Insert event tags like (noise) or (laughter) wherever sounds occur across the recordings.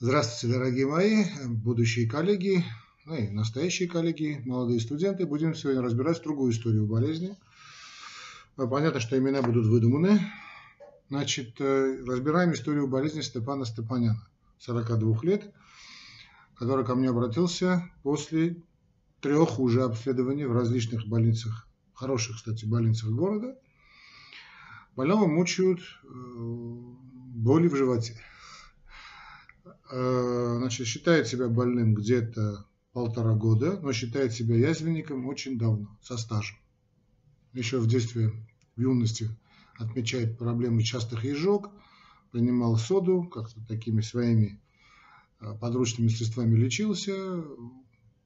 Здравствуйте, дорогие мои, будущие коллеги, ну и настоящие коллеги, молодые студенты. Будем сегодня разбирать другую историю болезни. Понятно, что имена будут выдуманы. Значит, э, разбираем историю болезни Степана Степаняна, 42 лет, который ко мне обратился после трех уже обследований в различных больницах, хороших, кстати, больницах города. Больного мучают э, боли в животе. Э, значит, считает себя больным где-то полтора года, но считает себя язвенником очень давно, со стажем. Еще в детстве, в юности отмечает проблемы частых ежок, принимал соду, как-то такими своими э, подручными средствами лечился,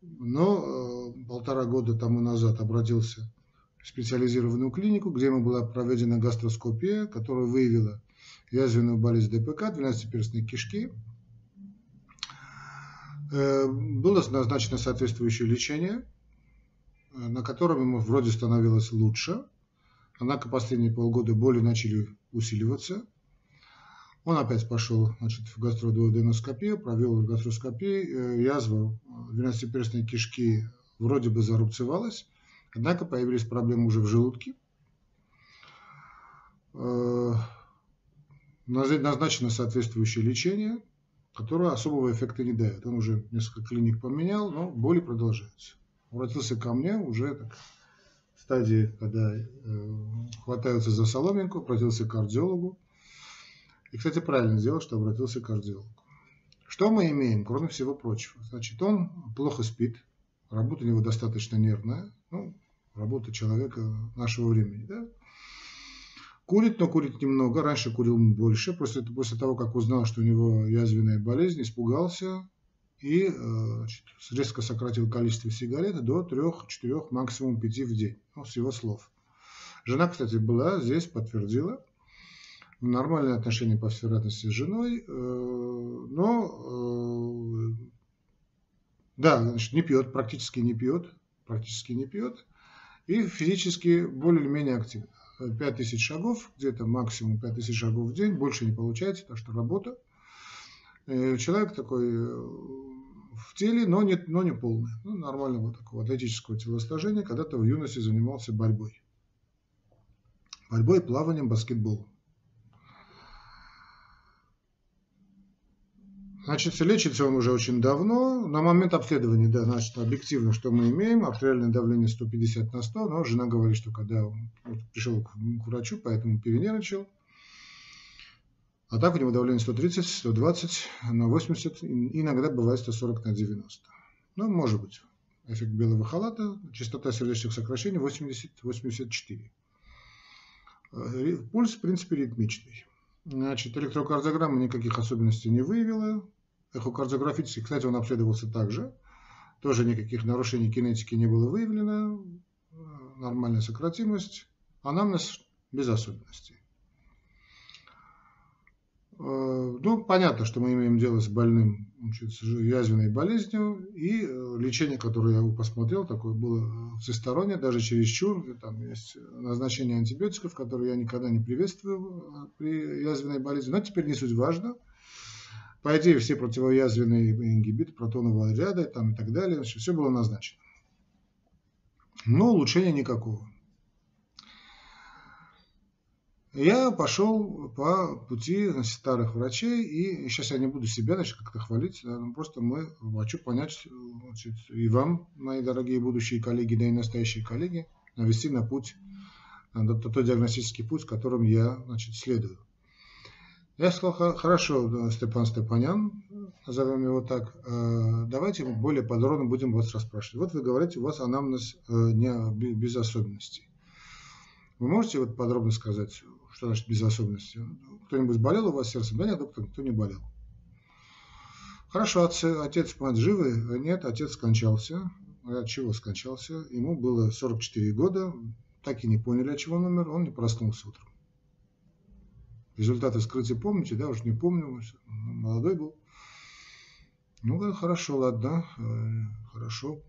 но э, полтора года тому назад обратился в специализированную клинику, где ему была проведена гастроскопия, которая выявила язвенную болезнь ДПК, 12-перстной кишки, было назначено соответствующее лечение, э, на котором ему вроде становилось лучше. Однако последние полгода боли начали усиливаться. Он опять пошел значит, в гастродуоденоскопию, провел гастроскопию. Э, язва 12-перстной кишки вроде бы зарубцевалась, однако появились проблемы уже в желудке. Назначено соответствующее лечение – которая особого эффекта не дает. Он уже несколько клиник поменял, но боли продолжаются. Обратился ко мне уже так, в стадии, когда э, хватаются за соломинку, обратился к кардиологу. И, кстати, правильно сделал, что обратился к кардиологу. Что мы имеем, кроме всего прочего? Значит, он плохо спит, работа у него достаточно нервная, ну, работа человека нашего времени, да? Курит, но курит немного. Раньше курил больше. После, после того, как узнал, что у него язвенная болезнь, испугался и э, значит, резко сократил количество сигарет до 3-4, максимум 5 в день. Ну, с его слов. Жена, кстати, была здесь, подтвердила. Нормальные отношения, по всей вероятности, с женой. Э, но, э, да, значит, не пьет, практически не пьет. Практически не пьет. И физически более-менее активно. 5000 шагов, где-то максимум 5000 шагов в день, больше не получается, так что работа. Э, человек такой э, в теле, но не, но не полный. Ну, нормального такого атлетического телосложения. Когда-то в юности занимался борьбой. Борьбой, плаванием, баскетболом. Значит, лечится он уже очень давно. На момент обследования, да, значит, объективно, что мы имеем, артериальное давление 150 на 100, но жена говорит, что когда вот, пришел к, к врачу, поэтому перенервничал. А так у него давление 130, 120 на 80, иногда бывает 140 на 90. Ну, может быть, эффект белого халата, частота сердечных сокращений 80-84. Э, пульс, в принципе, ритмичный. Значит, электрокардиограмма никаких особенностей не выявила. Эхокардиографически, кстати, он обследовался также. Тоже никаких нарушений кинетики не было выявлено. Нормальная сократимость. Анамнез без особенностей. Э, ну, понятно, что мы имеем дело с больным значит, язвенной болезнью, и э, лечение, которое я посмотрел, такое было всестороннее, даже чересчур. Там есть назначение антибиотиков, которые я никогда не приветствую э, при язвенной болезни. Но теперь не суть важно. По идее, все противоязвенные ингибиты протонового ряда там, и так далее, значит, все было назначено. Но улучшения никакого. Я пошел по пути значит, старых врачей, и сейчас я не буду себя значит, как-то хвалить, просто мы хочу понять, значит, и вам, мои дорогие будущие коллеги, да и настоящие коллеги, навести на путь, на тот диагностический путь, которым я значит, следую. Я сказал, хорошо, Степан Степанян, назовем его так, э, давайте более подробно будем вас расспрашивать. Вот вы говорите, у вас анамнез э, не, без особенностей. Вы можете вот подробно сказать, что значит без особенностей? Кто-нибудь болел у вас сердцем? Да нет, доктор, никто не болел. Хорошо, отец, мать живы? Нет, отец скончался. От чего скончался? Ему было 44 года, так и не поняли, от чего он умер, он не проснулся утром. Результаты вскрытия помните, да, уже не помню, молодой был. Ну, хорошо, ладно, э, хорошо.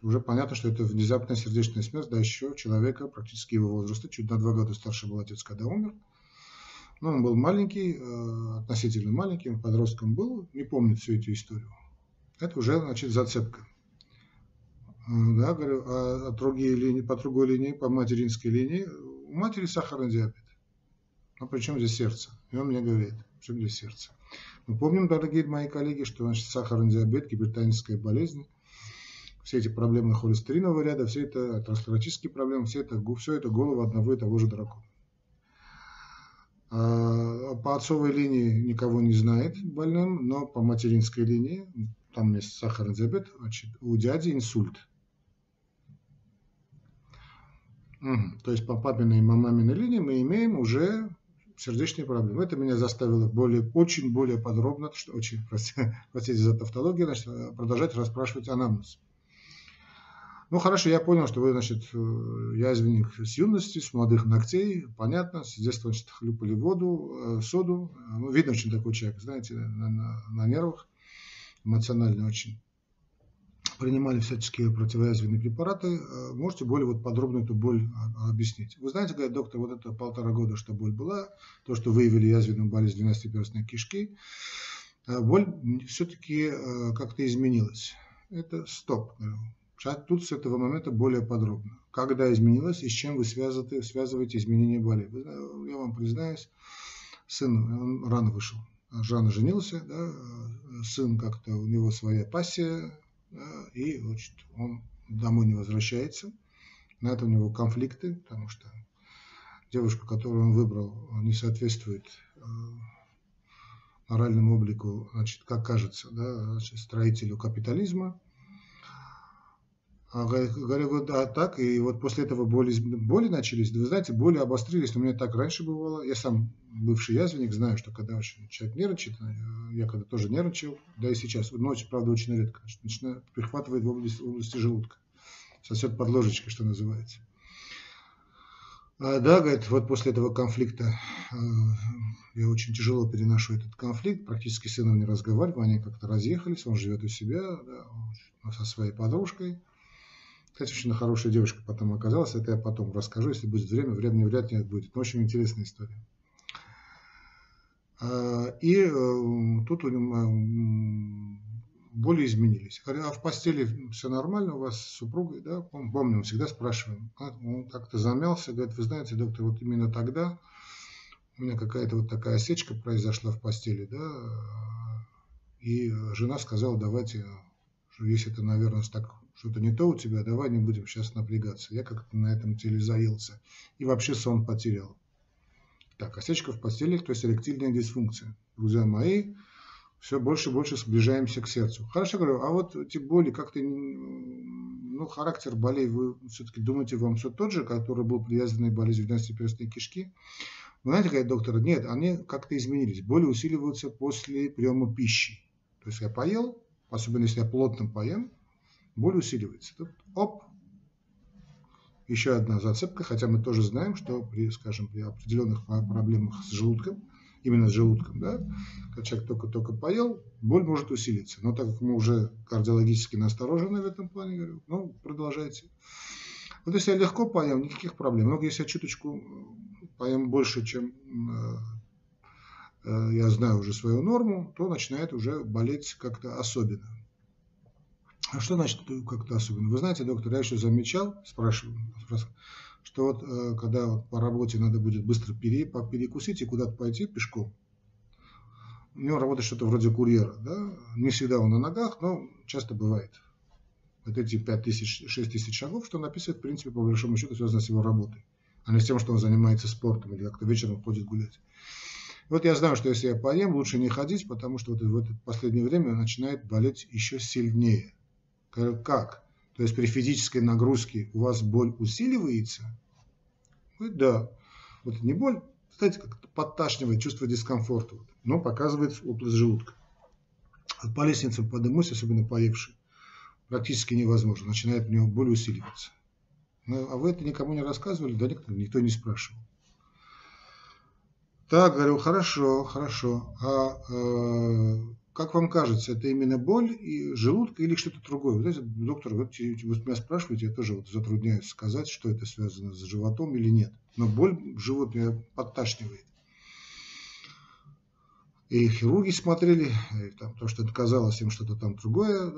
Уже понятно, что это внезапная сердечная смерть, да еще человека практически его возраста, чуть на два года старше был отец, когда умер. Ну, он был маленький, э, относительно маленький, подростком был, не помнит всю эту историю. Это уже, значит, зацепка. Э, да, говорю, а, а другие линии, по другой линии, по материнской линии, у матери сахарный диабет. А при чем здесь сердце? И он мне говорит, что здесь сердце? Мы помним, дорогие мои коллеги, что значит сахарный диабет, гипертоническая болезнь, все эти проблемы холестеринового ряда, все это атеросклеротические проблемы, все это, все это голову одного и того же дракона. А, по отцовой линии никого не знает больным, но по материнской линии, там есть сахарный диабет, значит, у дяди инсульт. Угу. То есть по папиной и маминой линии мы имеем уже сердечные проблемы. Это меня заставило более, очень более подробно, что очень, (laughs) простите за тавтологию, значит, продолжать расспрашивать анамнез. Ну хорошо, я понял, что вы, значит, э, язвенник с юности, с молодых ногтей, понятно, с детства, значит, хлюпали воду, э, соду. Ну, видно очень такой человек, знаете, на, на, на нервах, эмоционально очень. Принимали всяческие противоязвенные препараты. Э, можете более вот подробно эту боль а, объяснить? Вы знаете, говорит доктор, вот это полтора года, что боль была, то, что выявили язвенную болезнь 12-перстной кишки, боль все-таки как-то изменилась. Это стоп. Тут с этого момента более подробно. Когда изменилось и с чем вы связываете, связываете изменение боли. Я вам признаюсь, сын он рано вышел. Рано женился, да, сын как-то, у него своя пассия, и значит, он домой не возвращается. На это у него конфликты, потому что девушка, которую он выбрал, не соответствует э, моральному облику, значит, как кажется, да, значит, строителю капитализма – а, говорю, вот а так, и вот после этого боли, боли начались. Вы знаете, боли обострились, но у меня так раньше бывало. Я сам бывший язвенник, знаю, что когда очень человек нервничает, э, я когда тоже нервничал, да и сейчас, ночью, правда, очень редко, начинает, прихватывает в области, в области желудка. Сосет под ложечкой, что называется. А, да, говорит, вот после этого конфликта э, я очень тяжело переношу этот конфликт, практически с сыном не разговариваю, они как-то разъехались, он живет у себя да, со своей подружкой. Кстати, очень хорошая девушка потом оказалась. Это я потом расскажу, если будет время. Времени вряд ли будет. Но очень интересная история. А, и э, тут боли изменились. Говорю, а в постели все нормально у вас с супругой? Да? Помню, мы всегда спрашиваем. Он как-то замялся, говорит, вы знаете, доктор, вот именно тогда у меня какая-то вот такая осечка произошла в постели, да, и жена сказала, давайте, если это, наверное, так что-то не то у тебя, давай не будем сейчас напрягаться. Я как-то на этом теле заелся. И вообще сон потерял. Так, осечка в постели, то есть эректильная дисфункция. Друзья мои, все больше и больше сближаемся к сердцу. Хорошо говорю, а вот эти боли, как-то, ну, характер болей, вы все-таки думаете, вам все тот же, который был при язвенной болезнью 12-перстной кишки? Вы знаете, говорит доктор, нет, они как-то изменились. Боли усиливаются после приема пищи. То есть я поел, особенно если я плотно поем, боль усиливается. Тут оп, еще одна зацепка, хотя мы тоже знаем, что при, скажем, при определенных проблемах с желудком, именно с желудком, да, когда человек только-только поел, боль может усилиться. Но так как мы уже кардиологически насторожены в этом плане, говорю, ну, продолжайте. Вот если я легко поем, никаких проблем. Но если я чуточку поем больше, чем э, э, я знаю уже свою норму, то начинает уже болеть как-то особенно. А что значит как-то особенно? Вы знаете, доктор, я еще замечал, спрашиваю, что вот э, когда по работе надо будет быстро пере, перекусить и куда-то пойти пешком, у него работает что-то вроде курьера, да? Не всегда он на ногах, но часто бывает. Вот эти 5 тысяч, 6 тысяч шагов, что он описывает, в принципе, по большому счету, связано с его работой, а не с тем, что он занимается спортом или как-то вечером ходит гулять. Вот я знаю, что если я поем, лучше не ходить, потому что вот в это последнее время начинает болеть еще сильнее. Как? То есть при физической нагрузке у вас боль усиливается? Да. Вот не боль, знаете, как подташнивает, чувство дискомфорта, но показывает область желудка. По лестнице подымусь, особенно поевший, практически невозможно. Начинает у него боль усиливаться. Ну, а вы это никому не рассказывали? Да никто, никто не спрашивал. Так, говорю, хорошо, хорошо. А э, как вам кажется, это именно боль и желудка или что-то другое? Вы знаете, доктор, вот вы меня спрашиваете, я тоже вот затрудняюсь сказать, что это связано с животом или нет. Но боль живот меня подташнивает. и хирурги смотрели, и там, то, что это казалось им что-то там другое,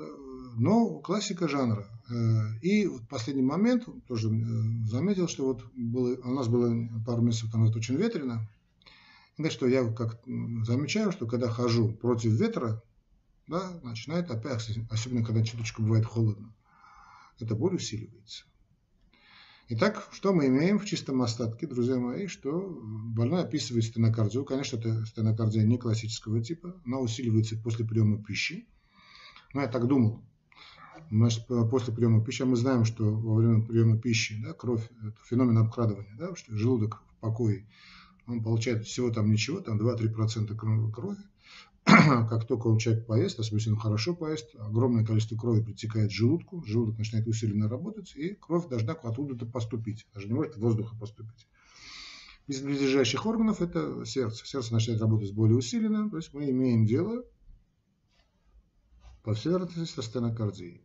но классика жанра. Э, и в последний момент тоже э, заметил, что вот было, у нас было пару месяцев это очень ветрено. И что я как замечаю, что когда хожу против ветра, да, начинает опять, особенно когда чуточку бывает холодно, эта боль усиливается. Итак, что мы имеем в чистом остатке, друзья мои, что больной описывает стенокардию. Конечно, это стенокардия не классического типа, она усиливается после приема пищи. Но я так думал, Значит, после приема пищи, а мы знаем, что во время приема пищи да, кровь, это феномен обкрадывания, да, что желудок в покое, он получает всего там ничего, там 2-3% крови. (clears throat) Как только он человек поест, особенно если он хорошо поест, огромное количество крови притекает в желудку, желудок начинает усиленно работать, и кровь должна откуда-то поступить, даже не может воздуха поступить. Из близлежащих органов это сердце. Сердце начинает работать более усиленно, то есть мы имеем дело по всей со стенокардией.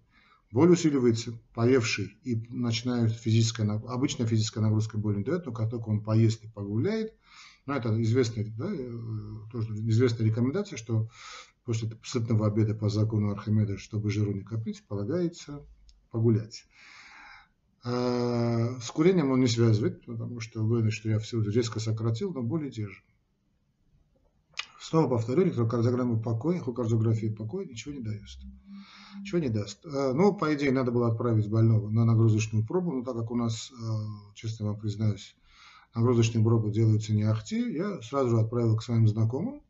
Боль усиливается, поевший, и начинает физическая, обычная физическая нагрузка боль не дает, но как только он поест и погуляет, ну, это известная, да, э, тоже известная рекомендация, что после сытного обеда по закону Архимеда, чтобы жиру не копить, полагается погулять. А с курением он не связывает, потому что уверен, что я все резко сократил, но боли же. Снова повторю, электрокардиограмма покой, эхокардиография покой ничего не дает. Ничего не даст. Э, ну, по идее, надо было отправить больного на нагрузочную пробу, но так как у нас, э, честно вам признаюсь, нагрузочные пробы делаются не ахти, я сразу же отправил к своим знакомым,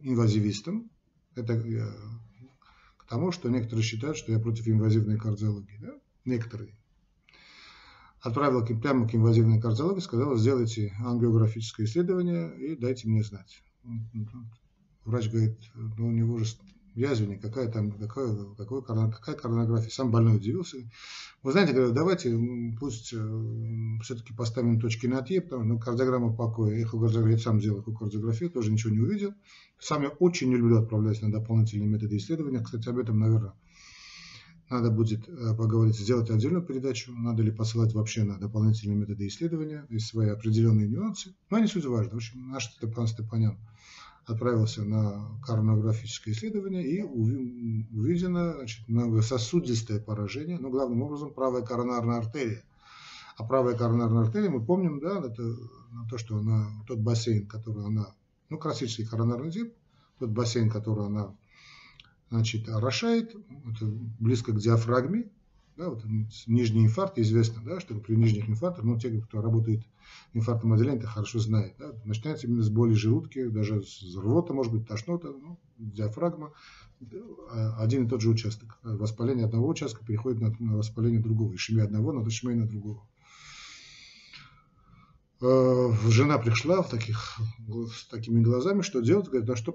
инвазивистам. Это к тому, что некоторые считают, что я против инвазивной кардиологии. Да? Некоторые. Отправил прямо к инвазивной кардиологии, сказал, сделайте ангиографическое исследование и дайте мне знать. Врач говорит, ну у него же язвенник, какая там, какая, какой, какая коронография. Сам больной удивился. Вы знаете, говорю, давайте пусть э, все-таки поставим точки над «и», потому что ну, кардиограмма покоя, эхокардиография, я сам сделал эхокардиографию, тоже ничего не увидел. Сам я очень не люблю отправлять на дополнительные методы исследования. Кстати, об этом, наверное, надо будет э, поговорить, сделать отдельную передачу, надо ли посылать вообще на дополнительные методы исследования, есть свои определенные нюансы, но не суть важно. В общем, наш Степан Степанян отправился на коронографическое исследование и увидено значит, многососудистое поражение, но главным образом правая коронарная артерия. А правая коронарная артерия, мы помним, да, это то, что она, тот бассейн, который она, ну, классический коронарный тип, тот бассейн, который она значит, орошает, это близко к диафрагме, да, вот нижний инфаркт, известно, да, что при нижних инфарктах, ну, те, кто работает инфарктом отделения, это хорошо знает. Да, начинается именно с боли желудки, даже с рвота, может быть, тошнота, ну, диафрагма, один и тот же участок. Воспаление одного участка переходит на, воспаление другого, ишемия одного на ишемия другого. Э, жена пришла в таких, с такими глазами, что делать? Говорит, да что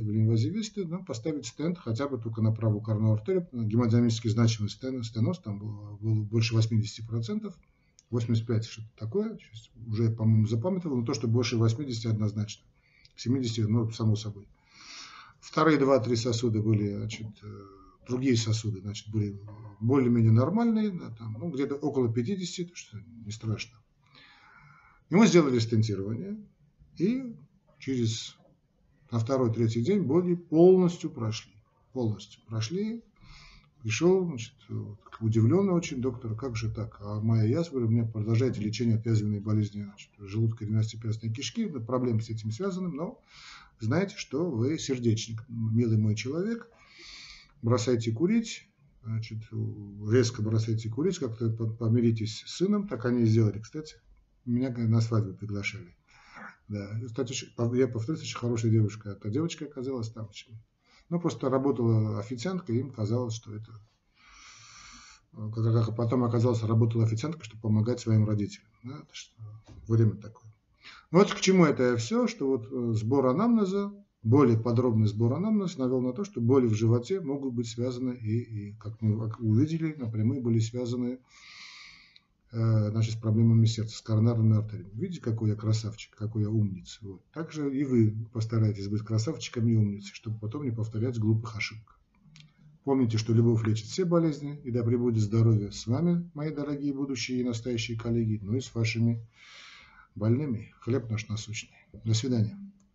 в инвазивисты? Ну, поставить стенд хотя бы только на правую коронную артерию. Гемодинамически значимый стенд, стеноз, там было, было больше 80%. 85 что-то такое, уже, по-моему, запамятовал, но то, что больше 80 однозначно. 70, ну, само собой. Вторые два-три сосуда были, значит, э, другие сосуды, значит, были более-менее нормальные, да, там, ну, где-то около 50, что не страшно. Мы сделали стентирование, и через на второй-третий день боли полностью прошли. Полностью прошли. Пришел, значит, удивленный очень доктор, как же так? А моя язва, у меня продолжаете лечение от язвенной болезни значит, желудка, двенадцатиперстной кишки, проблемы с этим связаны, но знаете, что вы сердечник, милый мой человек, бросайте курить, значит, резко бросайте курить, как-то помиритесь с сыном, так они и сделали, кстати. Меня на свадьбу приглашали. Да. Кстати, я повторюсь, очень хорошая девушка. Эта девочка оказалась там. Ну, просто работала официанткой, им казалось, что это... Как потом оказалось, работала официанткой, чтобы помогать своим родителям. Да? Время такое. Ну, вот к чему это все, что вот э, сбор анамнеза, более подробный сбор анамнеза навел на то, что боли в животе могут быть связаны, и, и как мы увидели, напрямую были связаны Э, значит, с проблемами сердца, с коронарными артериями. Видите, какой я красавчик, какой я умница. Вот. Также и вы постарайтесь быть красавчиками и умницей, чтобы потом не повторять глупых ошибок. Помните, что любовь лечит все болезни, и да пребудет здоровье с вами, мои дорогие будущие и настоящие коллеги, ну и с вашими больными. Хлеб наш насущный. До свидания.